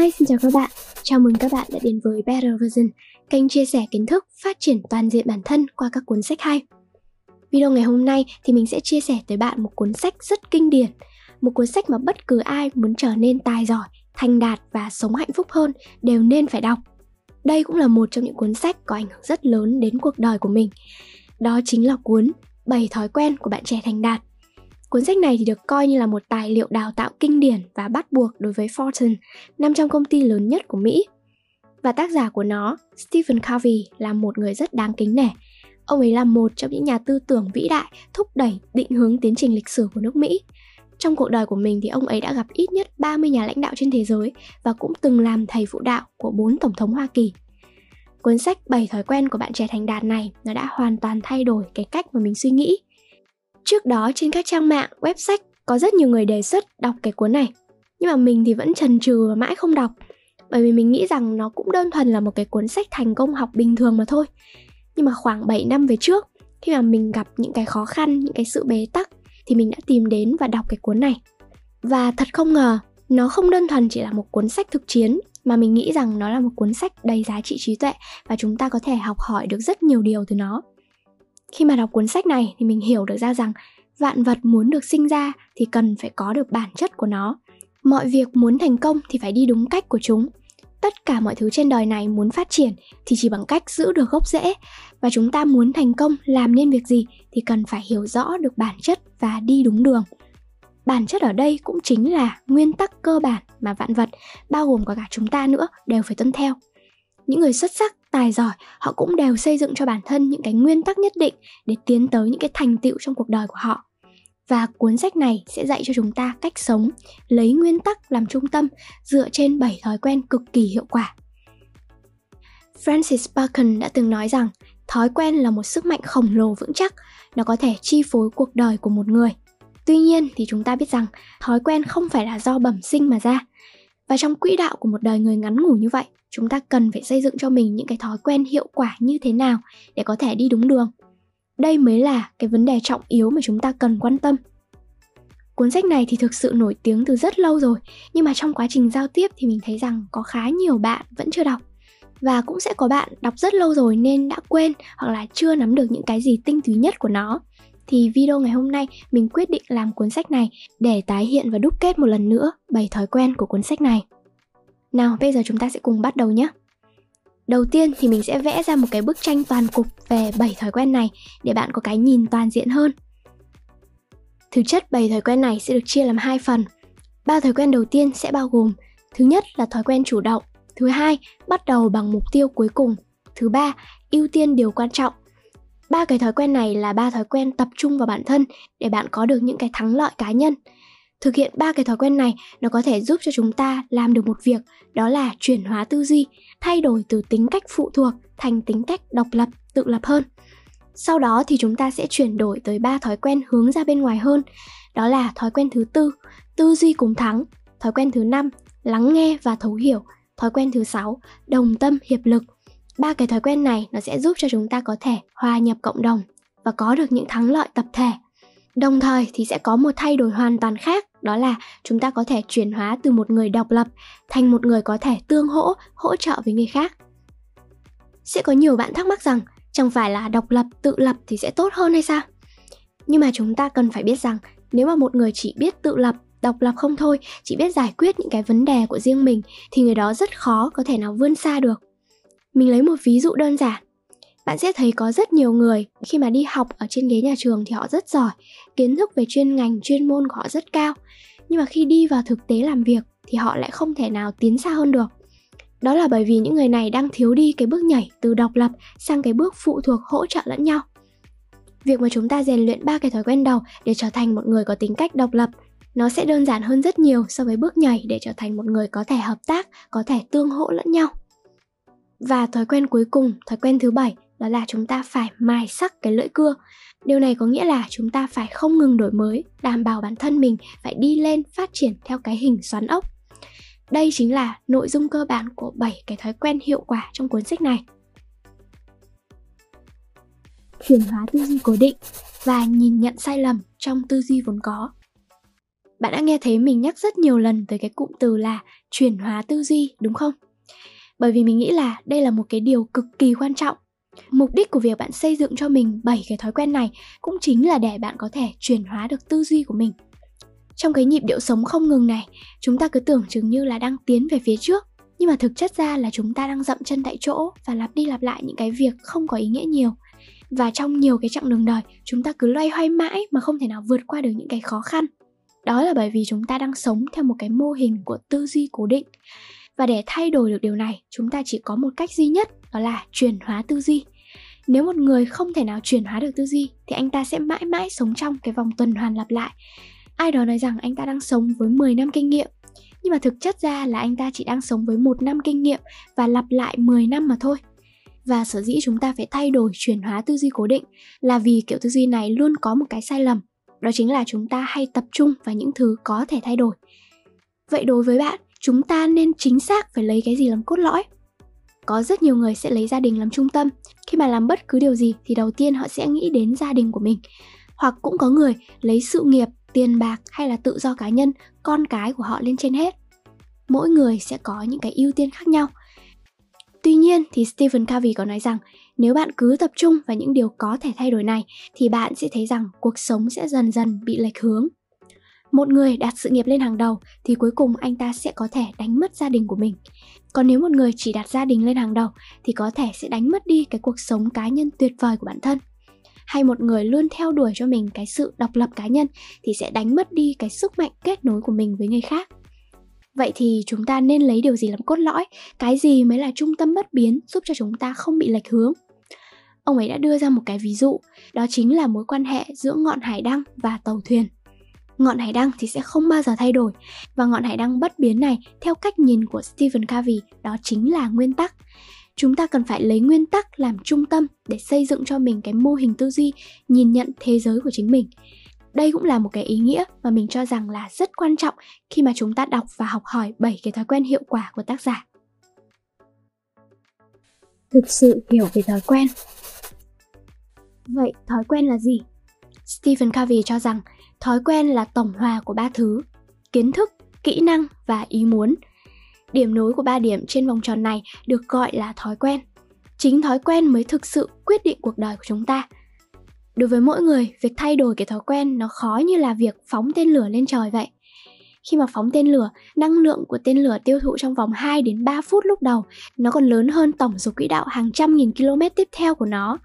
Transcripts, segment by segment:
Hi, xin chào các bạn. Chào mừng các bạn đã đến với Better Version, kênh chia sẻ kiến thức, phát triển toàn diện bản thân qua các cuốn sách hay. Video ngày hôm nay thì mình sẽ chia sẻ tới bạn một cuốn sách rất kinh điển, một cuốn sách mà bất cứ ai muốn trở nên tài giỏi, thành đạt và sống hạnh phúc hơn đều nên phải đọc. Đây cũng là một trong những cuốn sách có ảnh hưởng rất lớn đến cuộc đời của mình. Đó chính là cuốn 7 thói quen của bạn trẻ thành đạt Cuốn sách này thì được coi như là một tài liệu đào tạo kinh điển và bắt buộc đối với Fortune, nằm trong công ty lớn nhất của Mỹ. Và tác giả của nó, Stephen Covey, là một người rất đáng kính nể. Ông ấy là một trong những nhà tư tưởng vĩ đại thúc đẩy định hướng tiến trình lịch sử của nước Mỹ. Trong cuộc đời của mình thì ông ấy đã gặp ít nhất 30 nhà lãnh đạo trên thế giới và cũng từng làm thầy phụ đạo của bốn tổng thống Hoa Kỳ. Cuốn sách 7 thói quen của bạn trẻ thành đạt này nó đã hoàn toàn thay đổi cái cách mà mình suy nghĩ Trước đó trên các trang mạng, website có rất nhiều người đề xuất đọc cái cuốn này. Nhưng mà mình thì vẫn trần trừ và mãi không đọc. Bởi vì mình nghĩ rằng nó cũng đơn thuần là một cái cuốn sách thành công học bình thường mà thôi. Nhưng mà khoảng 7 năm về trước, khi mà mình gặp những cái khó khăn, những cái sự bế tắc thì mình đã tìm đến và đọc cái cuốn này. Và thật không ngờ, nó không đơn thuần chỉ là một cuốn sách thực chiến mà mình nghĩ rằng nó là một cuốn sách đầy giá trị trí tuệ và chúng ta có thể học hỏi được rất nhiều điều từ nó. Khi mà đọc cuốn sách này thì mình hiểu được ra rằng vạn vật muốn được sinh ra thì cần phải có được bản chất của nó. Mọi việc muốn thành công thì phải đi đúng cách của chúng. Tất cả mọi thứ trên đời này muốn phát triển thì chỉ bằng cách giữ được gốc rễ và chúng ta muốn thành công, làm nên việc gì thì cần phải hiểu rõ được bản chất và đi đúng đường. Bản chất ở đây cũng chính là nguyên tắc cơ bản mà vạn vật, bao gồm cả chúng ta nữa, đều phải tuân theo. Những người xuất sắc tài giỏi họ cũng đều xây dựng cho bản thân những cái nguyên tắc nhất định để tiến tới những cái thành tựu trong cuộc đời của họ và cuốn sách này sẽ dạy cho chúng ta cách sống lấy nguyên tắc làm trung tâm dựa trên 7 thói quen cực kỳ hiệu quả. Francis Bacon đã từng nói rằng thói quen là một sức mạnh khổng lồ vững chắc, nó có thể chi phối cuộc đời của một người. Tuy nhiên thì chúng ta biết rằng thói quen không phải là do bẩm sinh mà ra. Và trong quỹ đạo của một đời người ngắn ngủi như vậy, chúng ta cần phải xây dựng cho mình những cái thói quen hiệu quả như thế nào để có thể đi đúng đường. Đây mới là cái vấn đề trọng yếu mà chúng ta cần quan tâm. Cuốn sách này thì thực sự nổi tiếng từ rất lâu rồi nhưng mà trong quá trình giao tiếp thì mình thấy rằng có khá nhiều bạn vẫn chưa đọc. Và cũng sẽ có bạn đọc rất lâu rồi nên đã quên hoặc là chưa nắm được những cái gì tinh túy nhất của nó thì video ngày hôm nay mình quyết định làm cuốn sách này để tái hiện và đúc kết một lần nữa bảy thói quen của cuốn sách này nào, bây giờ chúng ta sẽ cùng bắt đầu nhé. Đầu tiên thì mình sẽ vẽ ra một cái bức tranh toàn cục về 7 thói quen này để bạn có cái nhìn toàn diện hơn. Thực chất 7 thói quen này sẽ được chia làm hai phần. Ba thói quen đầu tiên sẽ bao gồm Thứ nhất là thói quen chủ động, thứ hai, bắt đầu bằng mục tiêu cuối cùng, thứ ba, ưu tiên điều quan trọng. Ba cái thói quen này là ba thói quen tập trung vào bản thân để bạn có được những cái thắng lợi cá nhân. Thực hiện ba cái thói quen này, nó có thể giúp cho chúng ta làm được một việc, đó là chuyển hóa tư duy, thay đổi từ tính cách phụ thuộc thành tính cách độc lập, tự lập hơn. Sau đó thì chúng ta sẽ chuyển đổi tới ba thói quen hướng ra bên ngoài hơn, đó là thói quen thứ tư tư duy cùng thắng, thói quen thứ năm, lắng nghe và thấu hiểu, thói quen thứ sáu, đồng tâm, hiệp lực ba cái thói quen này nó sẽ giúp cho chúng ta có thể hòa nhập cộng đồng và có được những thắng lợi tập thể Đồng thời thì sẽ có một thay đổi hoàn toàn khác, đó là chúng ta có thể chuyển hóa từ một người độc lập thành một người có thể tương hỗ, hỗ trợ với người khác. Sẽ có nhiều bạn thắc mắc rằng chẳng phải là độc lập, tự lập thì sẽ tốt hơn hay sao? Nhưng mà chúng ta cần phải biết rằng nếu mà một người chỉ biết tự lập, độc lập không thôi, chỉ biết giải quyết những cái vấn đề của riêng mình thì người đó rất khó có thể nào vươn xa được. Mình lấy một ví dụ đơn giản. Bạn sẽ thấy có rất nhiều người, khi mà đi học ở trên ghế nhà trường thì họ rất giỏi, kiến thức về chuyên ngành, chuyên môn của họ rất cao. Nhưng mà khi đi vào thực tế làm việc thì họ lại không thể nào tiến xa hơn được. Đó là bởi vì những người này đang thiếu đi cái bước nhảy từ độc lập sang cái bước phụ thuộc, hỗ trợ lẫn nhau. Việc mà chúng ta rèn luyện ba cái thói quen đầu để trở thành một người có tính cách độc lập, nó sẽ đơn giản hơn rất nhiều so với bước nhảy để trở thành một người có thể hợp tác, có thể tương hỗ lẫn nhau và thói quen cuối cùng thói quen thứ bảy đó là chúng ta phải mài sắc cái lưỡi cưa. Điều này có nghĩa là chúng ta phải không ngừng đổi mới đảm bảo bản thân mình phải đi lên phát triển theo cái hình xoắn ốc. Đây chính là nội dung cơ bản của 7 cái thói quen hiệu quả trong cuốn sách này. Chuyển hóa tư duy cố định và nhìn nhận sai lầm trong tư duy vốn có. Bạn đã nghe thấy mình nhắc rất nhiều lần tới cái cụm từ là chuyển hóa tư duy, đúng không? Bởi vì mình nghĩ là đây là một cái điều cực kỳ quan trọng. Mục đích của việc bạn xây dựng cho mình 7 cái thói quen này cũng chính là để bạn có thể chuyển hóa được tư duy của mình. Trong cái nhịp điệu sống không ngừng này, chúng ta cứ tưởng chừng như là đang tiến về phía trước, nhưng mà thực chất ra là chúng ta đang dậm chân tại chỗ và lặp đi lặp lại những cái việc không có ý nghĩa nhiều. Và trong nhiều cái chặng đường đời, chúng ta cứ loay hoay mãi mà không thể nào vượt qua được những cái khó khăn. Đó là bởi vì chúng ta đang sống theo một cái mô hình của tư duy cố định. Và để thay đổi được điều này, chúng ta chỉ có một cách duy nhất, đó là chuyển hóa tư duy. Nếu một người không thể nào chuyển hóa được tư duy thì anh ta sẽ mãi mãi sống trong cái vòng tuần hoàn lặp lại. Ai đó nói rằng anh ta đang sống với 10 năm kinh nghiệm, nhưng mà thực chất ra là anh ta chỉ đang sống với một năm kinh nghiệm và lặp lại 10 năm mà thôi. Và sở dĩ chúng ta phải thay đổi chuyển hóa tư duy cố định là vì kiểu tư duy này luôn có một cái sai lầm đó chính là chúng ta hay tập trung vào những thứ có thể thay đổi vậy đối với bạn chúng ta nên chính xác phải lấy cái gì làm cốt lõi. Có rất nhiều người sẽ lấy gia đình làm trung tâm. Khi mà làm bất cứ điều gì thì đầu tiên họ sẽ nghĩ đến gia đình của mình. Hoặc cũng có người lấy sự nghiệp, tiền bạc hay là tự do cá nhân, con cái của họ lên trên hết. Mỗi người sẽ có những cái ưu tiên khác nhau. Tuy nhiên thì stephen covey có nói rằng, nếu bạn cứ tập trung vào những điều có thể thay đổi này, thì bạn sẽ thấy rằng cuộc sống sẽ dần dần bị lệch hướng một người đặt sự nghiệp lên hàng đầu thì cuối cùng anh ta sẽ có thể đánh mất gia đình của mình. Còn nếu một người chỉ đặt gia đình lên hàng đầu thì có thể sẽ đánh mất đi cái cuộc sống cá nhân tuyệt vời của bản thân. Hay một người luôn theo đuổi cho mình cái sự độc lập cá nhân thì sẽ đánh mất đi cái sức mạnh kết nối của mình với người khác. Vậy thì chúng ta nên lấy điều gì làm cốt lõi? Cái gì mới là trung tâm bất biến giúp cho chúng ta không bị lệch hướng? Ông ấy đã đưa ra một cái ví dụ, đó chính là mối quan hệ giữa ngọn hải đăng và tàu thuyền ngọn hải đăng thì sẽ không bao giờ thay đổi và ngọn hải đăng bất biến này, theo cách nhìn của Stephen Covey, đó chính là nguyên tắc chúng ta cần phải lấy nguyên tắc làm trung tâm để xây dựng cho mình cái mô hình tư duy, nhìn nhận thế giới của chính mình đây cũng là một cái ý nghĩa mà mình cho rằng là rất quan trọng khi mà chúng ta đọc và học hỏi 7 cái thói quen hiệu quả của tác giả. Thực sự hiểu về thói quen Vậy thói quen là gì? Stephen Covey cho rằng thói quen là tổng hòa của ba thứ kiến thức, kỹ năng và ý muốn. Điểm nối của ba điểm trên vòng tròn này được gọi là thói quen. Chính thói quen mới thực sự quyết định cuộc đời của chúng ta. Đối với mỗi người, việc thay đổi cái thói quen nó khó như là việc phóng tên lửa lên trời vậy. Khi mà phóng tên lửa, năng lượng của tên lửa tiêu thụ trong vòng 2 đến 3 phút lúc đầu, nó còn lớn hơn tổng số quỹ đạo hàng trăm nghìn km tiếp theo của nó.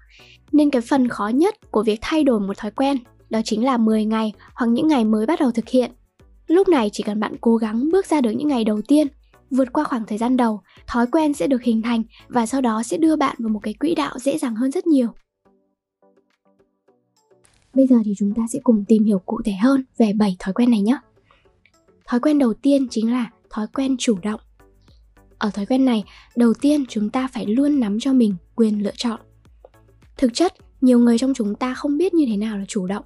Nên cái phần khó nhất của việc thay đổi một thói quen đó chính là 10 ngày hoặc những ngày mới bắt đầu thực hiện. Lúc này chỉ cần bạn cố gắng bước ra được những ngày đầu tiên, vượt qua khoảng thời gian đầu, thói quen sẽ được hình thành và sau đó sẽ đưa bạn vào một cái quỹ đạo dễ dàng hơn rất nhiều. Bây giờ thì chúng ta sẽ cùng tìm hiểu cụ thể hơn về 7 thói quen này nhé. Thói quen đầu tiên chính là thói quen chủ động. Ở thói quen này, đầu tiên chúng ta phải luôn nắm cho mình quyền lựa chọn. Thực chất, nhiều người trong chúng ta không biết như thế nào là chủ động.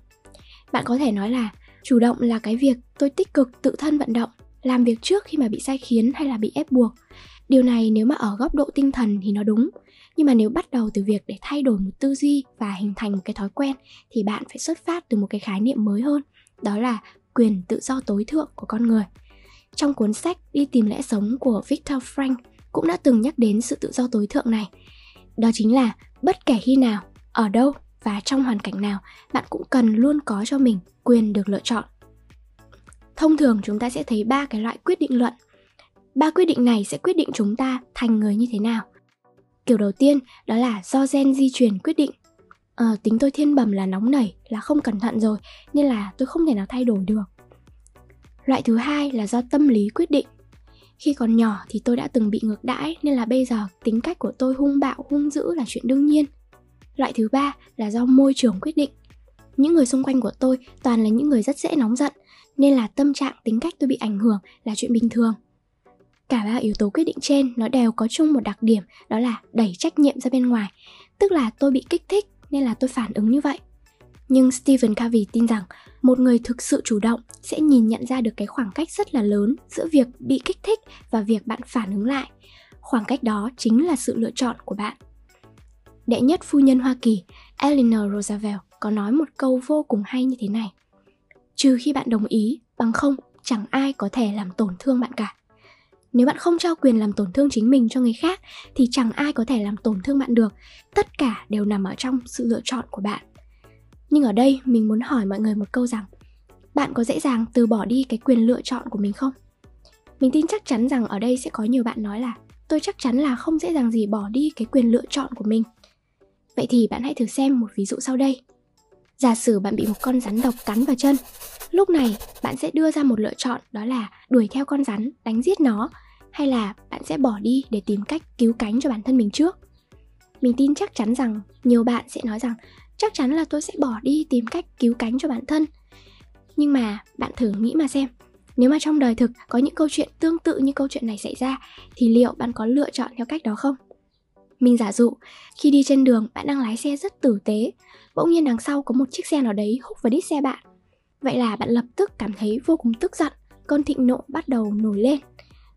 Bạn có thể nói là chủ động là cái việc tôi tích cực tự thân vận động, làm việc trước khi mà bị sai khiến hay là bị ép buộc. Điều này nếu mà ở góc độ tinh thần thì nó đúng, nhưng mà nếu bắt đầu từ việc để thay đổi một tư duy và hình thành một cái thói quen thì bạn phải xuất phát từ một cái khái niệm mới hơn, đó là quyền tự do tối thượng của con người. Trong cuốn sách Đi tìm lẽ sống của victor Frank cũng đã từng nhắc đến sự tự do tối thượng này. Đó chính là bất kể khi nào, ở đâu và trong hoàn cảnh nào, bạn cũng cần luôn có cho mình quyền được lựa chọn. Thông thường chúng ta sẽ thấy ba cái loại quyết định luận. Ba quyết định này sẽ quyết định chúng ta thành người như thế nào. Kiểu đầu tiên đó là do gen di truyền quyết định. À, tính tôi thiên bẩm là nóng nảy, là không cẩn thận rồi, nên là tôi không thể nào thay đổi được. Loại thứ hai là do tâm lý quyết định. Khi còn nhỏ thì tôi đã từng bị ngược đãi nên là bây giờ tính cách của tôi hung bạo, hung dữ là chuyện đương nhiên. Loại thứ ba là do môi trường quyết định. Những người xung quanh của tôi toàn là những người rất dễ nóng giận, nên là tâm trạng tính cách tôi bị ảnh hưởng là chuyện bình thường. Cả ba yếu tố quyết định trên nó đều có chung một đặc điểm đó là đẩy trách nhiệm ra bên ngoài, tức là tôi bị kích thích nên là tôi phản ứng như vậy. Nhưng Stephen Covey tin rằng một người thực sự chủ động sẽ nhìn nhận ra được cái khoảng cách rất là lớn giữa việc bị kích thích và việc bạn phản ứng lại. Khoảng cách đó chính là sự lựa chọn của bạn. Đệ nhất phu nhân Hoa Kỳ, Eleanor Roosevelt có nói một câu vô cùng hay như thế này. Trừ khi bạn đồng ý, bằng không chẳng ai có thể làm tổn thương bạn cả. Nếu bạn không trao quyền làm tổn thương chính mình cho người khác thì chẳng ai có thể làm tổn thương bạn được. Tất cả đều nằm ở trong sự lựa chọn của bạn. Nhưng ở đây mình muốn hỏi mọi người một câu rằng bạn có dễ dàng từ bỏ đi cái quyền lựa chọn của mình không? Mình tin chắc chắn rằng ở đây sẽ có nhiều bạn nói là tôi chắc chắn là không dễ dàng gì bỏ đi cái quyền lựa chọn của mình vậy thì bạn hãy thử xem một ví dụ sau đây. Giả sử bạn bị một con rắn độc cắn vào chân, lúc này bạn sẽ đưa ra một lựa chọn đó là đuổi theo con rắn, đánh giết nó, hay là bạn sẽ bỏ đi để tìm cách cứu cánh cho bản thân mình trước. Mình tin chắc chắn rằng nhiều bạn sẽ nói rằng, chắc chắn là tôi sẽ bỏ đi tìm cách cứu cánh cho bản thân. Nhưng mà bạn thử nghĩ mà xem, nếu mà trong đời thực có những câu chuyện tương tự như câu chuyện này xảy ra, thì liệu bạn có lựa chọn theo cách đó không? Mình giả dụ, khi đi trên đường, bạn đang lái xe rất tử tế. Bỗng nhiên đằng sau có một chiếc xe nào đấy húc vào đít xe bạn. Vậy là bạn lập tức cảm thấy vô cùng tức giận, cơn thịnh nộ bắt đầu nổi lên.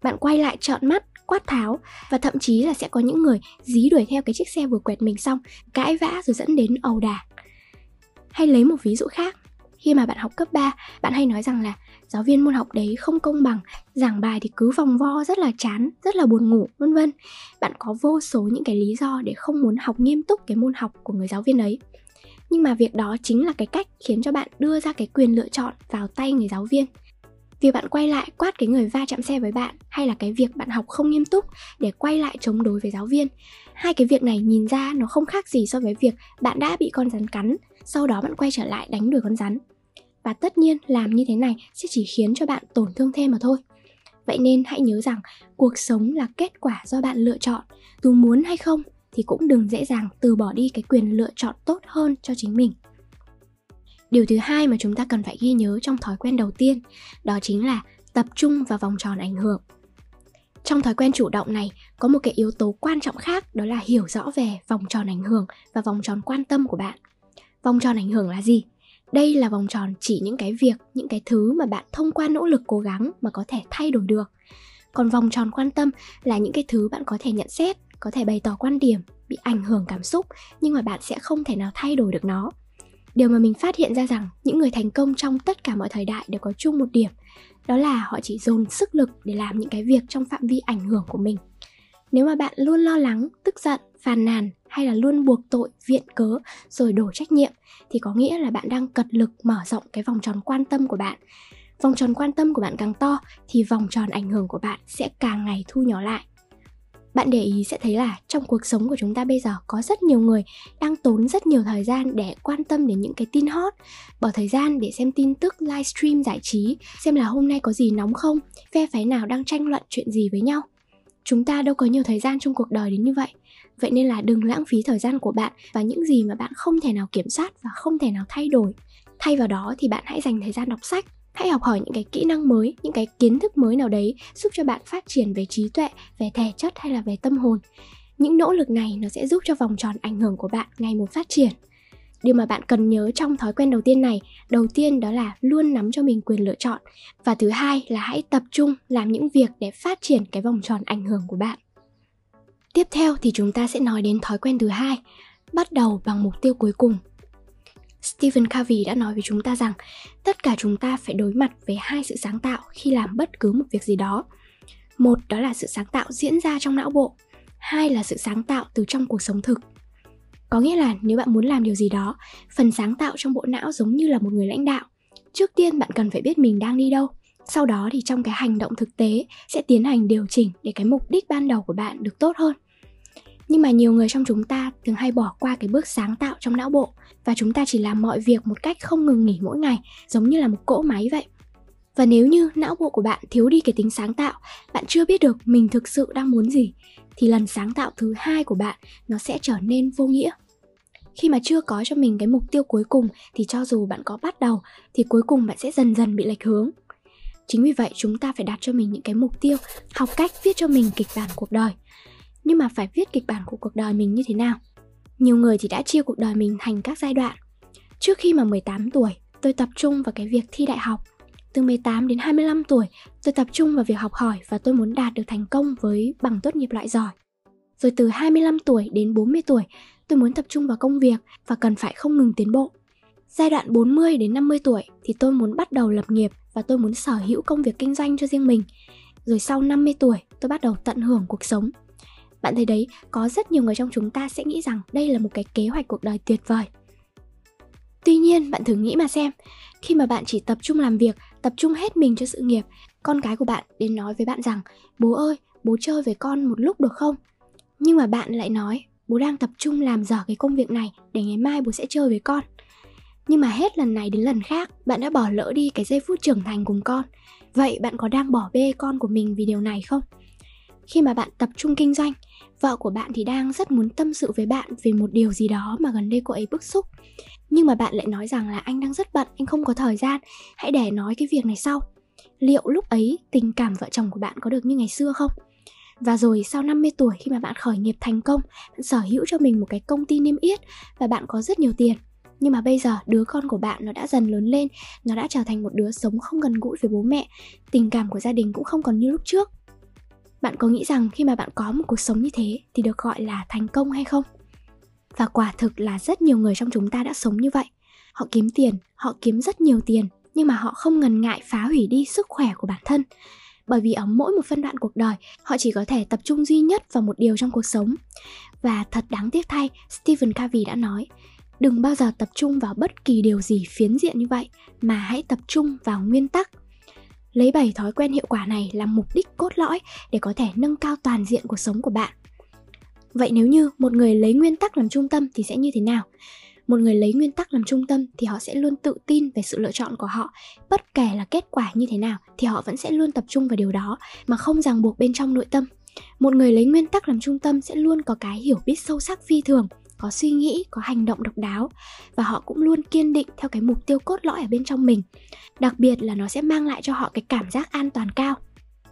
Bạn quay lại trợn mắt, quát tháo và thậm chí là sẽ có những người dí đuổi theo cái chiếc xe vừa quẹt mình xong, cãi vã rồi dẫn đến ẩu đả. Hay lấy một ví dụ khác khi mà bạn học cấp 3, bạn hay nói rằng là giáo viên môn học đấy không công bằng, giảng bài thì cứ vòng vo rất là chán, rất là buồn ngủ, vân vân. Bạn có vô số những cái lý do để không muốn học nghiêm túc cái môn học của người giáo viên ấy. Nhưng mà việc đó chính là cái cách khiến cho bạn đưa ra cái quyền lựa chọn vào tay người giáo viên việc bạn quay lại quát cái người va chạm xe với bạn hay là cái việc bạn học không nghiêm túc để quay lại chống đối với giáo viên? Hai cái việc này nhìn ra nó không khác gì so với việc bạn đã bị con rắn cắn, sau đó bạn quay trở lại đánh đuổi con rắn. Và tất nhiên, làm như thế này sẽ chỉ khiến cho bạn tổn thương thêm mà thôi. Vậy nên hãy nhớ rằng cuộc sống là kết quả do bạn lựa chọn. Dù muốn hay không thì cũng đừng dễ dàng từ bỏ đi cái quyền lựa chọn tốt hơn cho chính mình điều thứ hai mà chúng ta cần phải ghi nhớ trong thói quen đầu tiên, đó chính là tập trung vào vòng tròn ảnh hưởng. Trong thói quen chủ động này, có một cái yếu tố quan trọng khác, đó là hiểu rõ về vòng tròn ảnh hưởng và vòng tròn quan tâm của bạn. Vòng tròn ảnh hưởng là gì? Đây là vòng tròn chỉ những cái việc, những cái thứ mà bạn thông qua nỗ lực cố gắng mà có thể thay đổi được. Còn vòng tròn quan tâm là những cái thứ bạn có thể nhận xét, có thể bày tỏ quan điểm, bị ảnh hưởng cảm xúc, nhưng mà bạn sẽ không thể nào thay đổi được nó điều mà mình phát hiện ra rằng những người thành công trong tất cả mọi thời đại đều có chung một điểm, đó là họ chỉ dồn sức lực để làm những cái việc trong phạm vi ảnh hưởng của mình. Nếu mà bạn luôn lo lắng, tức giận, phàn nàn hay là luôn buộc tội, viện cớ, rồi đổ trách nhiệm, thì có nghĩa là bạn đang cật lực mở rộng cái vòng tròn quan tâm của bạn. Vòng tròn quan tâm của bạn càng to, thì vòng tròn ảnh hưởng của bạn sẽ càng ngày thu nhỏ lại bạn để ý sẽ thấy là trong cuộc sống của chúng ta bây giờ có rất nhiều người đang tốn rất nhiều thời gian để quan tâm đến những cái tin hot. Bỏ thời gian để xem tin tức livestream giải trí, xem là hôm nay có gì nóng không, phe phái nào đang tranh luận chuyện gì với nhau. Chúng ta đâu có nhiều thời gian trong cuộc đời đến như vậy. Vậy nên là đừng lãng phí thời gian của bạn và những gì mà bạn không thể nào kiểm soát và không thể nào thay đổi. Thay vào đó thì bạn hãy dành thời gian đọc sách hãy học hỏi những cái kỹ năng mới, những cái kiến thức mới nào đấy giúp cho bạn phát triển về trí tuệ, về thể chất hay là về tâm hồn. Những nỗ lực này nó sẽ giúp cho vòng tròn ảnh hưởng của bạn ngày một phát triển. Điều mà bạn cần nhớ trong thói quen đầu tiên này, đầu tiên đó là luôn nắm cho mình quyền lựa chọn và thứ hai là hãy tập trung làm những việc để phát triển cái vòng tròn ảnh hưởng của bạn. Tiếp theo thì chúng ta sẽ nói đến thói quen thứ hai, bắt đầu bằng mục tiêu cuối cùng. Stephen Covey đã nói với chúng ta rằng tất cả chúng ta phải đối mặt với hai sự sáng tạo khi làm bất cứ một việc gì đó. Một đó là sự sáng tạo diễn ra trong não bộ, hai là sự sáng tạo từ trong cuộc sống thực. Có nghĩa là nếu bạn muốn làm điều gì đó, phần sáng tạo trong bộ não giống như là một người lãnh đạo. Trước tiên bạn cần phải biết mình đang đi đâu, sau đó thì trong cái hành động thực tế sẽ tiến hành điều chỉnh để cái mục đích ban đầu của bạn được tốt hơn nhưng mà nhiều người trong chúng ta thường hay bỏ qua cái bước sáng tạo trong não bộ. Và chúng ta chỉ làm mọi việc một cách không ngừng nghỉ mỗi ngày, giống như là một cỗ máy vậy. Và nếu như não bộ của bạn thiếu đi cái tính sáng tạo, bạn chưa biết được mình thực sự đang muốn gì, thì lần sáng tạo thứ hai của bạn nó sẽ trở nên vô nghĩa. Khi mà chưa có cho mình cái mục tiêu cuối cùng, thì cho dù bạn có bắt đầu, thì cuối cùng bạn sẽ dần dần bị lệch hướng. Chính vì vậy, chúng ta phải đặt cho mình những cái mục tiêu, học cách viết cho mình kịch bản cuộc đời nhưng mà phải viết kịch bản của cuộc đời mình như thế nào. Nhiều người thì đã chia cuộc đời mình thành các giai đoạn. Trước khi mà 18 tuổi, tôi tập trung vào cái việc thi đại học. Từ 18 đến 25 tuổi, tôi tập trung vào việc học hỏi và tôi muốn đạt được thành công với bằng tốt nghiệp loại giỏi. Rồi từ 25 tuổi đến 40 tuổi, tôi muốn tập trung vào công việc và cần phải không ngừng tiến bộ. Giai đoạn 40 đến 50 tuổi thì tôi muốn bắt đầu lập nghiệp và tôi muốn sở hữu công việc kinh doanh cho riêng mình. Rồi sau 50 tuổi, tôi bắt đầu tận hưởng cuộc sống. Bạn thấy đấy, có rất nhiều người trong chúng ta sẽ nghĩ rằng đây là một cái kế hoạch cuộc đời tuyệt vời. Tuy nhiên, bạn thử nghĩ mà xem, khi mà bạn chỉ tập trung làm việc, tập trung hết mình cho sự nghiệp, con cái của bạn đến nói với bạn rằng, bố ơi, bố chơi với con một lúc được không? Nhưng mà bạn lại nói, bố đang tập trung làm dở cái công việc này để ngày mai bố sẽ chơi với con. Nhưng mà hết lần này đến lần khác, bạn đã bỏ lỡ đi cái giây phút trưởng thành cùng con. Vậy bạn có đang bỏ bê con của mình vì điều này không? Khi mà bạn tập trung kinh doanh, vợ của bạn thì đang rất muốn tâm sự với bạn về một điều gì đó mà gần đây cô ấy bức xúc. Nhưng mà bạn lại nói rằng là anh đang rất bận, anh không có thời gian, hãy để nói cái việc này sau. Liệu lúc ấy tình cảm vợ chồng của bạn có được như ngày xưa không? Và rồi sau 50 tuổi khi mà bạn khởi nghiệp thành công, bạn sở hữu cho mình một cái công ty niêm yết và bạn có rất nhiều tiền. Nhưng mà bây giờ đứa con của bạn nó đã dần lớn lên, nó đã trở thành một đứa sống không gần gũi với bố mẹ, tình cảm của gia đình cũng không còn như lúc trước. Bạn có nghĩ rằng khi mà bạn có một cuộc sống như thế thì được gọi là thành công hay không? Và quả thực là rất nhiều người trong chúng ta đã sống như vậy. Họ kiếm tiền, họ kiếm rất nhiều tiền, nhưng mà họ không ngần ngại phá hủy đi sức khỏe của bản thân bởi vì ở mỗi một phân đoạn cuộc đời họ chỉ có thể tập trung duy nhất vào một điều trong cuộc sống và thật đáng tiếc thay stephen covey đã nói đừng bao giờ tập trung vào bất kỳ điều gì phiến diện như vậy mà hãy tập trung vào nguyên tắc lấy bảy thói quen hiệu quả này làm mục đích cốt lõi để có thể nâng cao toàn diện cuộc sống của bạn. Vậy nếu như một người lấy nguyên tắc làm trung tâm thì sẽ như thế nào? Một người lấy nguyên tắc làm trung tâm thì họ sẽ luôn tự tin về sự lựa chọn của họ. Bất kể là kết quả như thế nào thì họ vẫn sẽ luôn tập trung vào điều đó mà không ràng buộc bên trong nội tâm. Một người lấy nguyên tắc làm trung tâm sẽ luôn có cái hiểu biết sâu sắc phi thường có suy nghĩ, có hành động độc đáo và họ cũng luôn kiên định theo cái mục tiêu cốt lõi ở bên trong mình. Đặc biệt là nó sẽ mang lại cho họ cái cảm giác an toàn cao.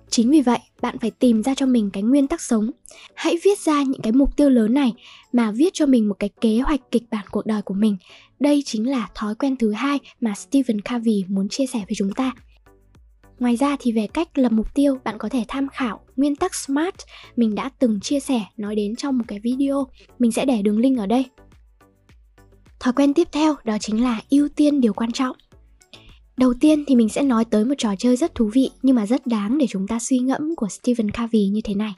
Chính vì vậy, bạn phải tìm ra cho mình cái nguyên tắc sống. Hãy viết ra những cái mục tiêu lớn này mà viết cho mình một cái kế hoạch kịch bản cuộc đời của mình. Đây chính là thói quen thứ hai mà stephen covey muốn chia sẻ với chúng ta. Ngoài ra thì về cách lập mục tiêu, bạn có thể tham khảo nguyên tắc SMART mình đã từng chia sẻ nói đến trong một cái video. Mình sẽ để đường link ở đây. Thói quen tiếp theo đó chính là ưu tiên điều quan trọng. Đầu tiên thì mình sẽ nói tới một trò chơi rất thú vị nhưng mà rất đáng để chúng ta suy ngẫm của Stephen Covey như thế này.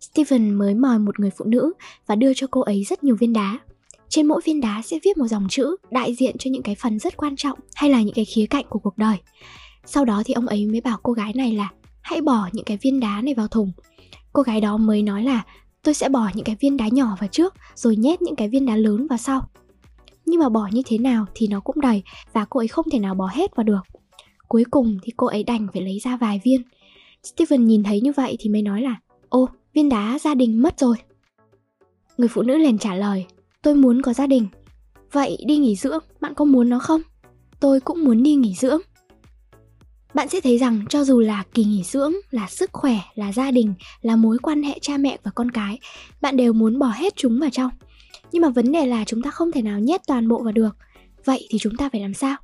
Stephen mới mời một người phụ nữ và đưa cho cô ấy rất nhiều viên đá. Trên mỗi viên đá sẽ viết một dòng chữ đại diện cho những cái phần rất quan trọng hay là những cái khía cạnh của cuộc đời. Sau đó thì ông ấy mới bảo cô gái này là, hãy bỏ những cái viên đá này vào thùng. Cô gái đó mới nói là, tôi sẽ bỏ những cái viên đá nhỏ vào trước, rồi nhét những cái viên đá lớn vào sau. Nhưng mà bỏ như thế nào thì nó cũng đầy và cô ấy không thể nào bỏ hết vào được. Cuối cùng thì cô ấy đành phải lấy ra vài viên. Steven nhìn thấy như vậy thì mới nói là, ô, viên đá gia đình mất rồi. Người phụ nữ liền trả lời, tôi muốn có gia đình. Vậy đi nghỉ dưỡng, bạn có muốn nó không? Tôi cũng muốn đi nghỉ dưỡng bạn sẽ thấy rằng cho dù là kỳ nghỉ dưỡng, là sức khỏe, là gia đình, là mối quan hệ cha mẹ và con cái, bạn đều muốn bỏ hết chúng vào trong. Nhưng mà vấn đề là chúng ta không thể nào nhét toàn bộ vào được. Vậy thì chúng ta phải làm sao?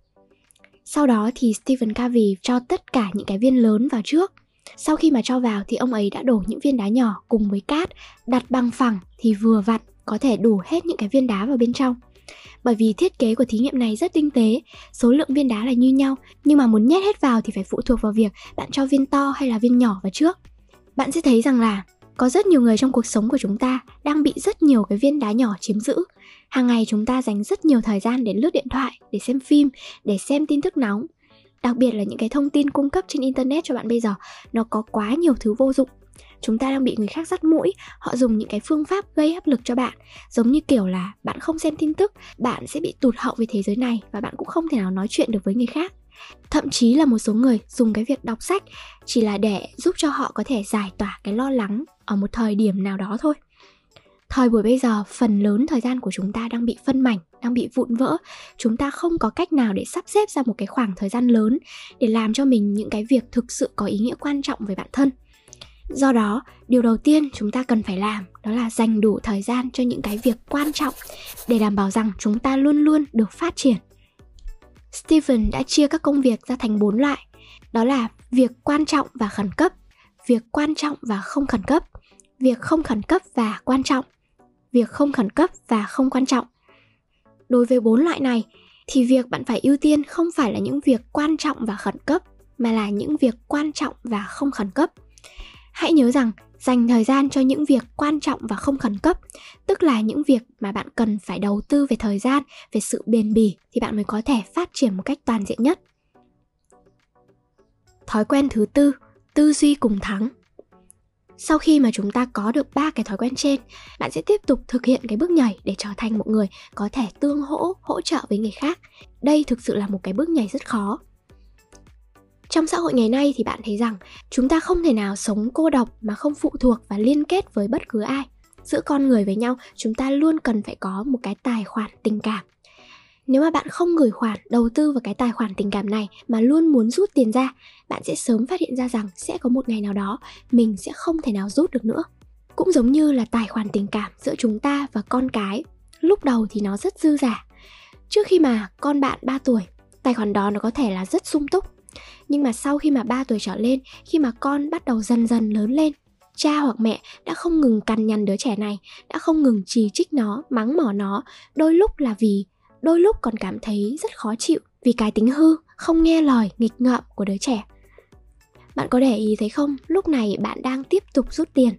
Sau đó thì Stephen Covey cho tất cả những cái viên lớn vào trước. Sau khi mà cho vào thì ông ấy đã đổ những viên đá nhỏ cùng với cát, đặt bằng phẳng thì vừa vặn có thể đủ hết những cái viên đá vào bên trong bởi vì thiết kế của thí nghiệm này rất tinh tế, số lượng viên đá là như nhau, nhưng mà muốn nhét hết vào thì phải phụ thuộc vào việc bạn cho viên to hay là viên nhỏ vào trước. Bạn sẽ thấy rằng là có rất nhiều người trong cuộc sống của chúng ta đang bị rất nhiều cái viên đá nhỏ chiếm giữ. Hàng ngày chúng ta dành rất nhiều thời gian để lướt điện thoại, để xem phim, để xem tin tức nóng. Đặc biệt là những cái thông tin cung cấp trên internet cho bạn bây giờ, nó có quá nhiều thứ vô dụng chúng ta đang bị người khác dắt mũi, họ dùng những cái phương pháp gây áp lực cho bạn. Giống như kiểu là bạn không xem tin tức, bạn sẽ bị tụt hậu về thế giới này và bạn cũng không thể nào nói chuyện được với người khác. Thậm chí là một số người dùng cái việc đọc sách chỉ là để giúp cho họ có thể giải tỏa cái lo lắng ở một thời điểm nào đó thôi. Thời buổi bây giờ, phần lớn thời gian của chúng ta đang bị phân mảnh, đang bị vụn vỡ. Chúng ta không có cách nào để sắp xếp ra một cái khoảng thời gian lớn để làm cho mình những cái việc thực sự có ý nghĩa quan trọng với bản thân do đó điều đầu tiên chúng ta cần phải làm đó là dành đủ thời gian cho những cái việc quan trọng để đảm bảo rằng chúng ta luôn luôn được phát triển Stephen đã chia các công việc ra thành bốn loại. Đó là việc quan trọng và khẩn cấp, việc quan trọng và không khẩn cấp, việc không khẩn cấp và quan trọng, việc không khẩn cấp và không quan trọng. Đối với bốn loại này thì việc bạn phải ưu tiên không phải là những việc quan trọng và khẩn cấp mà là những việc quan trọng và không khẩn cấp hãy nhớ rằng, dành thời gian cho những việc quan trọng và không khẩn cấp, tức là những việc mà bạn cần phải đầu tư về thời gian, về sự bền bỉ, thì bạn mới có thể phát triển một cách toàn diện nhất. Thói quen thứ tư tư duy cùng thắng. Sau khi mà chúng ta có được ba cái thói quen trên, bạn sẽ tiếp tục thực hiện cái bước nhảy để trở thành một người có thể tương hỗ hỗ trợ với người khác. Đây thực sự là một cái bước nhảy rất khó trong xã hội ngày nay thì bạn thấy rằng chúng ta không thể nào sống cô độc mà không phụ thuộc và liên kết với bất cứ ai. Giữa con người với nhau, chúng ta luôn cần phải có một cái tài khoản tình cảm. Nếu mà bạn không gửi khoản, đầu tư vào cái tài khoản tình cảm này mà luôn muốn rút tiền ra, bạn sẽ sớm phát hiện ra rằng sẽ có một ngày nào đó mình sẽ không thể nào rút được nữa. Cũng giống như là tài khoản tình cảm giữa chúng ta và con cái, lúc đầu thì nó rất dư giả trước khi mà con bạn 3 tuổi, tài khoản đó nó có thể là rất sung túc nhưng mà sau khi mà 3 tuổi trở lên, khi mà con bắt đầu dần dần lớn lên, cha hoặc mẹ đã không ngừng cằn nhằn đứa trẻ này, đã không ngừng chỉ trích nó, mắng mỏ nó. Đôi lúc là vì, đôi lúc còn cảm thấy rất khó chịu vì cái tính hư, không nghe lời, nghịch ngợm của đứa trẻ. Bạn có để ý thấy không? Lúc này bạn đang tiếp tục rút tiền.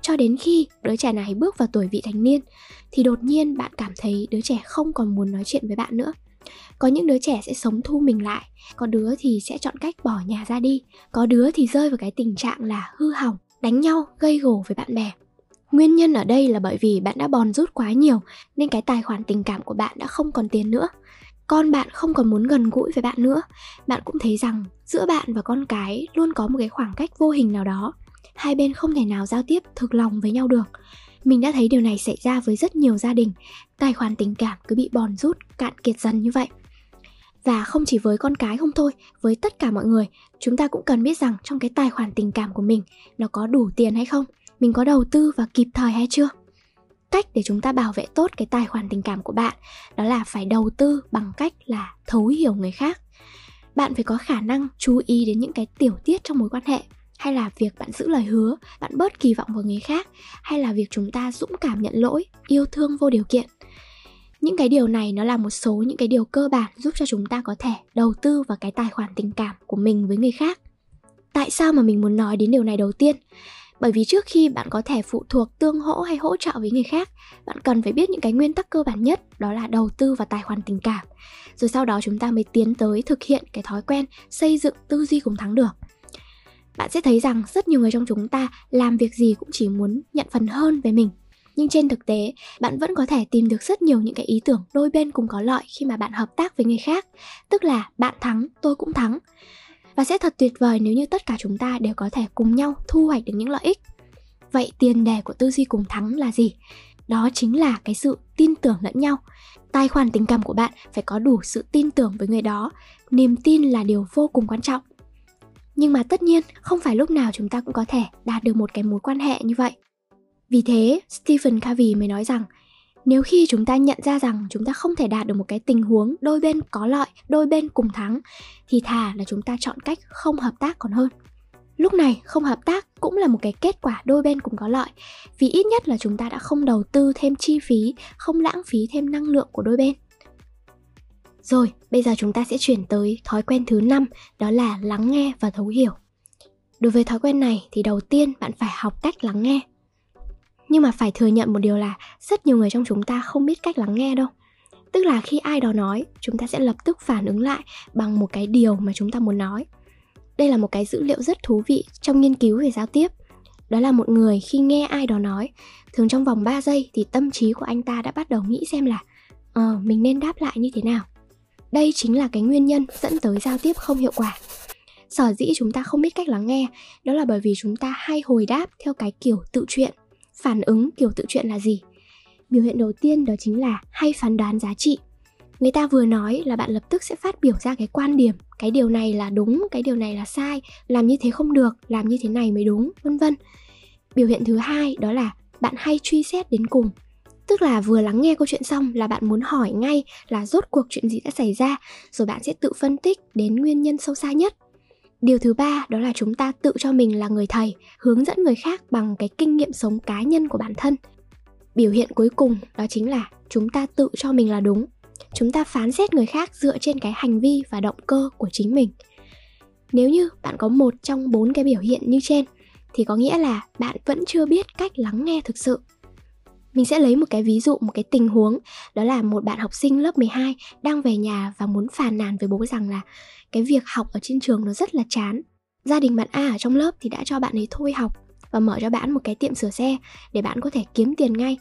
Cho đến khi đứa trẻ này bước vào tuổi vị thành niên, thì đột nhiên bạn cảm thấy đứa trẻ không còn muốn nói chuyện với bạn nữa có những đứa trẻ sẽ sống thu mình lại, có đứa thì sẽ chọn cách bỏ nhà ra đi, có đứa thì rơi vào cái tình trạng là hư hỏng, đánh nhau, gây gổ với bạn bè. Nguyên nhân ở đây là bởi vì bạn đã bòn rút quá nhiều, nên cái tài khoản tình cảm của bạn đã không còn tiền nữa. Con bạn không còn muốn gần gũi với bạn nữa. Bạn cũng thấy rằng giữa bạn và con cái luôn có một cái khoảng cách vô hình nào đó. Hai bên không thể nào giao tiếp thực lòng với nhau được mình đã thấy điều này xảy ra với rất nhiều gia đình. Tài khoản tình cảm cứ bị bòn rút, cạn kiệt dần như vậy. Và không chỉ với con cái không thôi, với tất cả mọi người, chúng ta cũng cần biết rằng trong cái tài khoản tình cảm của mình, nó có đủ tiền hay không? Mình có đầu tư và kịp thời hay chưa? Cách để chúng ta bảo vệ tốt cái tài khoản tình cảm của bạn, đó là phải đầu tư bằng cách là thấu hiểu người khác. Bạn phải có khả năng chú ý đến những cái tiểu tiết trong mối quan hệ hay là việc bạn giữ lời hứa, bạn bớt kỳ vọng vào người khác, hay là việc chúng ta dũng cảm nhận lỗi, yêu thương vô điều kiện? Những cái điều này nó là một số những cái điều cơ bản giúp cho chúng ta có thể đầu tư vào cái tài khoản tình cảm của mình với người khác. Tại sao mà mình muốn nói đến điều này đầu tiên? Bởi vì trước khi bạn có thể phụ thuộc, tương hỗ hay hỗ trợ với người khác, bạn cần phải biết những cái nguyên tắc cơ bản nhất, đó là đầu tư vào tài khoản tình cảm. Rồi sau đó chúng ta mới tiến tới thực hiện cái thói quen xây dựng tư duy cùng thắng được bạn sẽ thấy rằng rất nhiều người trong chúng ta làm việc gì cũng chỉ muốn nhận phần hơn về mình. Nhưng trên thực tế, bạn vẫn có thể tìm được rất nhiều những cái ý tưởng đôi bên cùng có lợi khi mà bạn hợp tác với người khác. Tức là bạn thắng, tôi cũng thắng. Và sẽ thật tuyệt vời nếu như tất cả chúng ta đều có thể cùng nhau thu hoạch được những lợi ích. Vậy tiền đề của tư duy cùng thắng là gì? Đó chính là cái sự tin tưởng lẫn nhau. Tài khoản tình cảm của bạn phải có đủ sự tin tưởng với người đó. Niềm tin là điều vô cùng quan trọng nhưng mà tất nhiên, không phải lúc nào chúng ta cũng có thể đạt được một cái mối quan hệ như vậy. Vì thế, stephen covey mới nói rằng, nếu khi chúng ta nhận ra rằng chúng ta không thể đạt được một cái tình huống đôi bên có lợi, đôi bên cùng thắng, thì thà là chúng ta chọn cách không hợp tác còn hơn. Lúc này, không hợp tác cũng là một cái kết quả đôi bên cùng có lợi, vì ít nhất là chúng ta đã không đầu tư thêm chi phí, không lãng phí thêm năng lượng của đôi bên rồi, bây giờ chúng ta sẽ chuyển tới thói quen thứ năm, đó là lắng nghe và thấu hiểu. Đối với thói quen này thì đầu tiên bạn phải học cách lắng nghe. Nhưng mà phải thừa nhận một điều là rất nhiều người trong chúng ta không biết cách lắng nghe đâu. Tức là khi ai đó nói, chúng ta sẽ lập tức phản ứng lại bằng một cái điều mà chúng ta muốn nói. Đây là một cái dữ liệu rất thú vị trong nghiên cứu về giao tiếp. Đó là một người khi nghe ai đó nói, thường trong vòng 3 giây thì tâm trí của anh ta đã bắt đầu nghĩ xem là ờ mình nên đáp lại như thế nào đây chính là cái nguyên nhân dẫn tới giao tiếp không hiệu quả. Sở dĩ chúng ta không biết cách lắng nghe, đó là bởi vì chúng ta hay hồi đáp theo cái kiểu tự truyện. Phản ứng kiểu tự truyện là gì? Biểu hiện đầu tiên đó chính là hay phán đoán giá trị. Người ta vừa nói là bạn lập tức sẽ phát biểu ra cái quan điểm, cái điều này là đúng, cái điều này là sai, làm như thế không được, làm như thế này mới đúng, vân vân. Biểu hiện thứ hai đó là bạn hay truy xét đến cùng tức là vừa lắng nghe câu chuyện xong là bạn muốn hỏi ngay là rốt cuộc chuyện gì đã xảy ra, rồi bạn sẽ tự phân tích đến nguyên nhân sâu xa nhất. Điều thứ ba đó là chúng ta tự cho mình là người thầy, hướng dẫn người khác bằng cái kinh nghiệm sống cá nhân của bản thân. Biểu hiện cuối cùng đó chính là chúng ta tự cho mình là đúng. Chúng ta phán xét người khác dựa trên cái hành vi và động cơ của chính mình. Nếu như bạn có một trong bốn cái biểu hiện như trên, thì có nghĩa là bạn vẫn chưa biết cách lắng nghe thực sự. Mình sẽ lấy một cái ví dụ, một cái tình huống. Đó là một bạn học sinh lớp 12 đang về nhà và muốn phàn nàn với bố rằng là Cái việc học ở trên trường nó rất là chán. Gia đình bạn A ở trong lớp thì đã cho bạn ấy thôi học Và mở cho bạn một cái tiệm sửa xe để bạn có thể kiếm tiền ngay.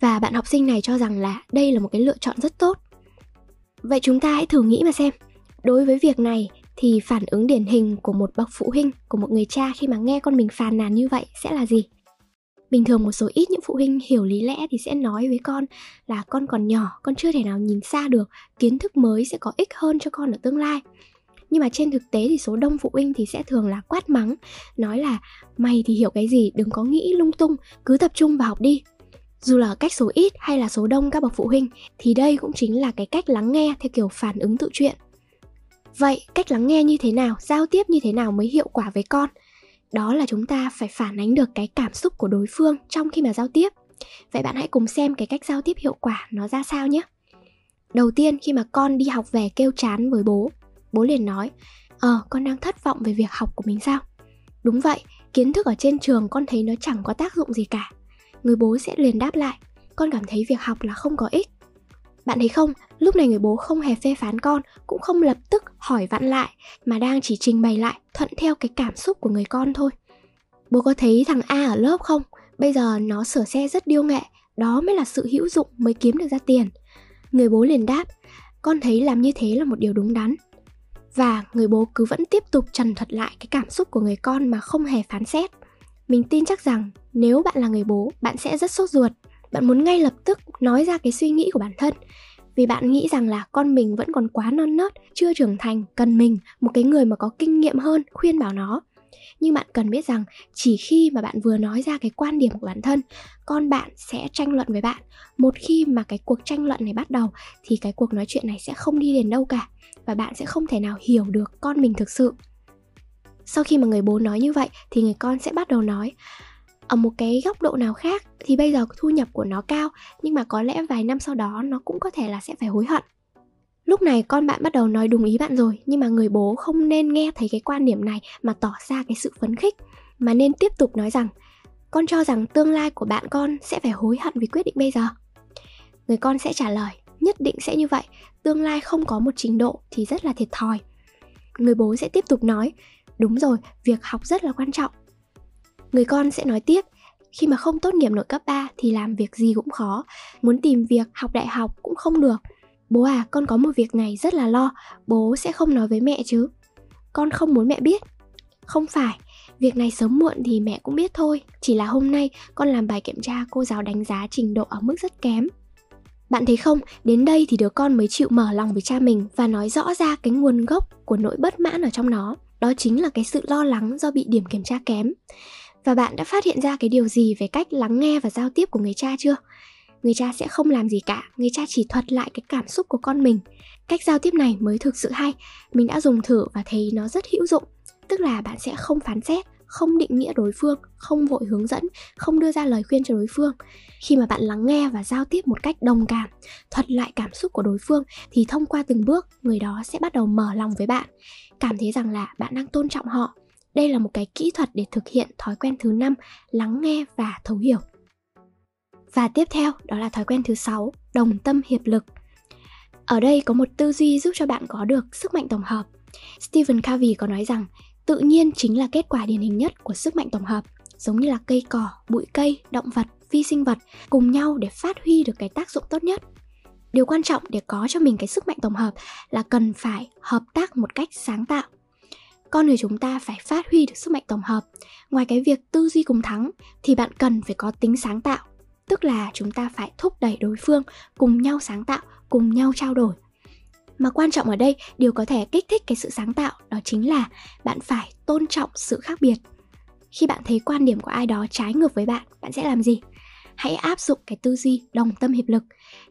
Và bạn học sinh này cho rằng là đây là một cái lựa chọn rất tốt. Vậy chúng ta hãy thử nghĩ mà xem. Đối với việc này thì phản ứng điển hình của một bậc phụ huynh, của một người cha khi mà nghe con mình phàn nàn như vậy sẽ là gì? Bình thường một số ít những phụ huynh hiểu lý lẽ thì sẽ nói với con là con còn nhỏ, con chưa thể nào nhìn xa được, kiến thức mới sẽ có ích hơn cho con ở tương lai. Nhưng mà trên thực tế thì số đông phụ huynh thì sẽ thường là quát mắng, nói là mày thì hiểu cái gì, đừng có nghĩ lung tung, cứ tập trung vào học đi. Dù là cách số ít hay là số đông các bậc phụ huynh thì đây cũng chính là cái cách lắng nghe theo kiểu phản ứng tự chuyện vậy cách lắng nghe như thế nào, giao tiếp như thế nào mới hiệu quả với con? Đó là chúng ta phải phản ánh được cái cảm xúc của đối phương trong khi mà giao tiếp. Vậy bạn hãy cùng xem cái cách giao tiếp hiệu quả nó ra sao nhé. Đầu tiên, khi mà con đi học về kêu chán với bố bố liền nói ờ con đang thất vọng về việc học của mình sao? Đúng vậy, kiến thức ở trên trường con thấy nó chẳng có tác dụng gì cả. Người bố sẽ liền đáp lại, con cảm thấy việc học là không có ích bạn thấy không, lúc này người bố không hề phê phán con, cũng không lập tức hỏi vặn lại, mà đang chỉ trình bày lại thuận theo cái cảm xúc của người con thôi. Bố có thấy thằng A ở lớp không? Bây giờ nó sửa xe rất điêu nghệ, đó mới là sự hữu dụng mới kiếm được ra tiền. Người bố liền đáp, con thấy làm như thế là một điều đúng đắn. Và người bố cứ vẫn tiếp tục trần thuật lại cái cảm xúc của người con mà không hề phán xét. Mình tin chắc rằng nếu bạn là người bố, bạn sẽ rất sốt ruột bạn muốn ngay lập tức nói ra cái suy nghĩ của bản thân. Vì bạn nghĩ rằng là con mình vẫn còn quá non nớt, chưa trưởng thành, cần mình, một cái người mà có kinh nghiệm hơn, khuyên bảo nó. Nhưng bạn cần biết rằng chỉ khi mà bạn vừa nói ra cái quan điểm của bản thân, con bạn sẽ tranh luận với bạn. Một khi mà cái cuộc tranh luận này bắt đầu, thì cái cuộc nói chuyện này sẽ không đi đến đâu cả, và bạn sẽ không thể nào hiểu được con mình thực sự. Sau khi mà người bố nói như vậy, thì người con sẽ bắt đầu nói ở một cái góc độ nào khác thì bây giờ thu nhập của nó cao, nhưng mà có lẽ vài năm sau đó nó cũng có thể là sẽ phải hối hận. Lúc này con bạn bắt đầu nói đúng ý bạn rồi, nhưng mà người bố không nên nghe thấy cái quan điểm này mà tỏ ra cái sự phấn khích, mà nên tiếp tục nói rằng, con cho rằng tương lai của bạn con sẽ phải hối hận vì quyết định bây giờ. Người con sẽ trả lời, nhất định sẽ như vậy, tương lai không có một trình độ thì rất là thiệt thòi. Người bố sẽ tiếp tục nói, đúng rồi, việc học rất là quan trọng Người con sẽ nói tiếp, khi mà không tốt nghiệp nội cấp 3 thì làm việc gì cũng khó, muốn tìm việc học đại học cũng không được. Bố à, con có một việc này rất là lo, bố sẽ không nói với mẹ chứ. Con không muốn mẹ biết. Không phải, việc này sớm muộn thì mẹ cũng biết thôi, chỉ là hôm nay con làm bài kiểm tra cô giáo đánh giá trình độ ở mức rất kém. Bạn thấy không, đến đây thì đứa con mới chịu mở lòng với cha mình và nói rõ ra cái nguồn gốc của nỗi bất mãn ở trong nó. Đó chính là cái sự lo lắng do bị điểm kiểm tra kém. Và bạn đã phát hiện ra cái điều gì về cách lắng nghe và giao tiếp của người cha chưa? Người cha sẽ không làm gì cả, người cha chỉ thuật lại cái cảm xúc của con mình. Cách giao tiếp này mới thực sự hay, mình đã dùng thử và thấy nó rất hữu dụng. Tức là bạn sẽ không phán xét, không định nghĩa đối phương, không vội hướng dẫn, không đưa ra lời khuyên cho đối phương. Khi mà bạn lắng nghe và giao tiếp một cách đồng cảm, thuật lại cảm xúc của đối phương thì thông qua từng bước, người đó sẽ bắt đầu mở lòng với bạn, cảm thấy rằng là bạn đang tôn trọng họ đây là một cái kỹ thuật để thực hiện thói quen thứ năm, lắng nghe và thấu hiểu. Và tiếp theo, đó là thói quen thứ sáu, đồng tâm hiệp lực. Ở đây có một tư duy giúp cho bạn có được sức mạnh tổng hợp. Stephen Covey có nói rằng, tự nhiên chính là kết quả điển hình nhất của sức mạnh tổng hợp, giống như là cây cỏ, bụi cây, động vật, vi sinh vật cùng nhau để phát huy được cái tác dụng tốt nhất. Điều quan trọng để có cho mình cái sức mạnh tổng hợp là cần phải hợp tác một cách sáng tạo con người chúng ta phải phát huy được sức mạnh tổng hợp. Ngoài cái việc tư duy cùng thắng, thì bạn cần phải có tính sáng tạo. Tức là chúng ta phải thúc đẩy đối phương cùng nhau sáng tạo, cùng nhau trao đổi. Mà quan trọng ở đây, điều có thể kích thích cái sự sáng tạo đó chính là bạn phải tôn trọng sự khác biệt. Khi bạn thấy quan điểm của ai đó trái ngược với bạn bạn sẽ làm gì? Hãy áp dụng cái tư duy đồng tâm hiệp lực.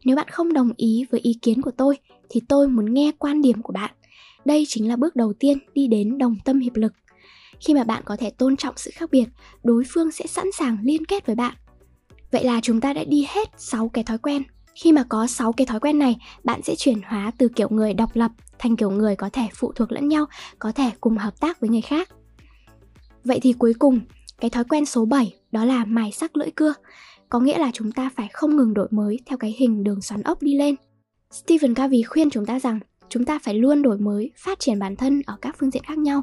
Nếu bạn không đồng ý với ý kiến của tôi, thì tôi muốn nghe quan điểm của bạn đây chính là bước đầu tiên đi đến đồng tâm hiệp lực. Khi mà bạn có thể tôn trọng sự khác biệt, đối phương sẽ sẵn sàng liên kết với bạn. Vậy là chúng ta đã đi hết 6 cái thói quen. Khi mà có 6 cái thói quen này, bạn sẽ chuyển hóa từ kiểu người độc lập thành kiểu người có thể phụ thuộc lẫn nhau, có thể cùng hợp tác với người khác. Vậy thì cuối cùng, cái thói quen số 7 đó là mài sắc lưỡi cưa. Có nghĩa là chúng ta phải không ngừng đổi mới theo cái hình đường xoắn ốc đi lên. Stephen Covey khuyên chúng ta rằng chúng ta phải luôn đổi mới, phát triển bản thân ở các phương diện khác nhau.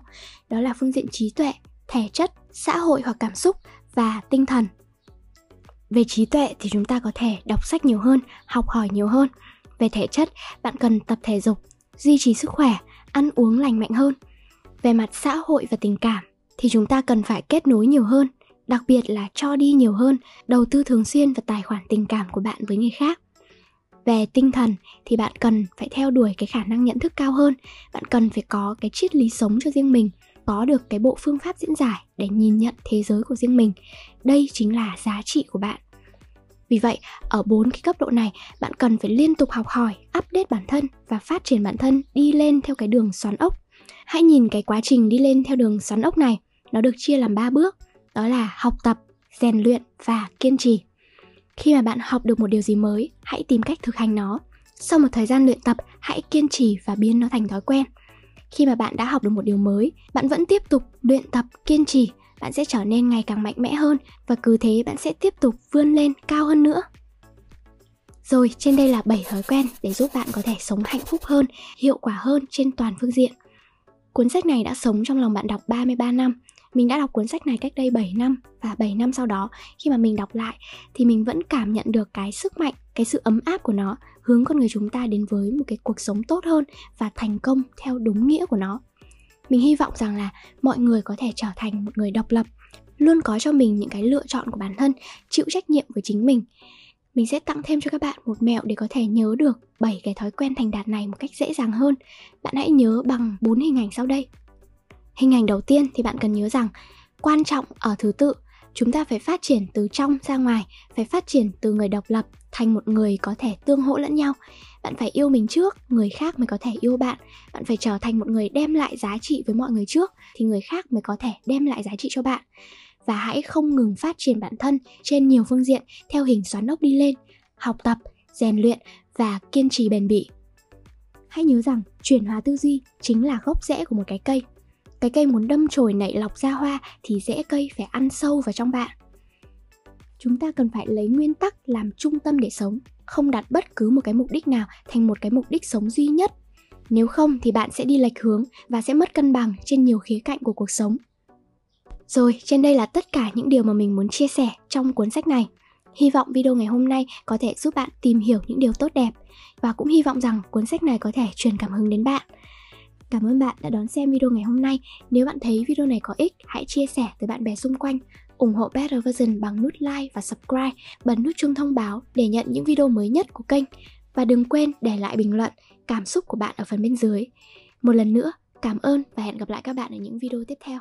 Đó là phương diện trí tuệ, thể chất, xã hội hoặc cảm xúc và tinh thần. Về trí tuệ thì chúng ta có thể đọc sách nhiều hơn, học hỏi nhiều hơn. Về thể chất, bạn cần tập thể dục, duy trì sức khỏe, ăn uống lành mạnh hơn. Về mặt xã hội và tình cảm thì chúng ta cần phải kết nối nhiều hơn, đặc biệt là cho đi nhiều hơn, đầu tư thường xuyên vào tài khoản tình cảm của bạn với người khác. Về tinh thần thì bạn cần phải theo đuổi cái khả năng nhận thức cao hơn, bạn cần phải có cái triết lý sống cho riêng mình, có được cái bộ phương pháp diễn giải để nhìn nhận thế giới của riêng mình. Đây chính là giá trị của bạn. Vì vậy, ở bốn cái cấp độ này, bạn cần phải liên tục học hỏi, update bản thân và phát triển bản thân đi lên theo cái đường xoắn ốc. Hãy nhìn cái quá trình đi lên theo đường xoắn ốc này, nó được chia làm 3 bước, đó là học tập, rèn luyện và kiên trì. Khi mà bạn học được một điều gì mới, hãy tìm cách thực hành nó. Sau một thời gian luyện tập, hãy kiên trì và biến nó thành thói quen. Khi mà bạn đã học được một điều mới, bạn vẫn tiếp tục luyện tập kiên trì bạn sẽ trở nên ngày càng mạnh mẽ hơn và cứ thế bạn sẽ tiếp tục vươn lên cao hơn nữa. Rồi, trên đây là 7 thói quen để giúp bạn có thể sống hạnh phúc hơn, hiệu quả hơn trên toàn phương diện. Cuốn sách này đã sống trong lòng bạn đọc 33 năm. Mình đã đọc cuốn sách này cách đây 7 năm và 7 năm sau đó khi mà mình đọc lại thì mình vẫn cảm nhận được cái sức mạnh, cái sự ấm áp của nó hướng con người chúng ta đến với một cái cuộc sống tốt hơn và thành công theo đúng nghĩa của nó mình hy vọng rằng là mọi người có thể trở thành một người độc lập luôn có cho mình những cái lựa chọn của bản thân chịu trách nhiệm với chính mình mình sẽ tặng thêm cho các bạn một mẹo để có thể nhớ được 7 cái thói quen thành đạt này một cách dễ dàng hơn. Bạn hãy nhớ bằng 4 hình ảnh sau đây. Hình ảnh đầu tiên thì bạn cần nhớ rằng quan trọng ở thứ tự, chúng ta phải phát triển từ trong ra ngoài, phải phát triển từ người độc lập thành một người có thể tương hỗ lẫn nhau. Bạn phải yêu mình trước, người khác mới có thể yêu bạn. Bạn phải trở thành một người đem lại giá trị với mọi người trước, thì người khác mới có thể đem lại giá trị cho bạn. Và hãy không ngừng phát triển bản thân trên nhiều phương diện theo hình xoắn ốc đi lên, học tập, rèn luyện và kiên trì bền bỉ. Hãy nhớ rằng chuyển hóa tư duy chính là gốc rễ của một cái cây cái cây muốn đâm chồi nảy lọc ra hoa thì rễ cây phải ăn sâu vào trong bạn. Chúng ta cần phải lấy nguyên tắc làm trung tâm để sống, không đặt bất cứ một cái mục đích nào thành một cái mục đích sống duy nhất. Nếu không thì bạn sẽ đi lệch hướng và sẽ mất cân bằng trên nhiều khía cạnh của cuộc sống. Rồi, trên đây là tất cả những điều mà mình muốn chia sẻ trong cuốn sách này. Hy vọng video ngày hôm nay có thể giúp bạn tìm hiểu những điều tốt đẹp và cũng hy vọng rằng cuốn sách này có thể truyền cảm hứng đến bạn. Cảm ơn bạn đã đón xem video ngày hôm nay. Nếu bạn thấy video này có ích, hãy chia sẻ tới bạn bè xung quanh. ủng hộ Better Version bằng nút like và subscribe, bật nút chuông thông báo để nhận những video mới nhất của kênh. Và đừng quên để lại bình luận, cảm xúc của bạn ở phần bên dưới. Một lần nữa, cảm ơn và hẹn gặp lại các bạn ở những video tiếp theo.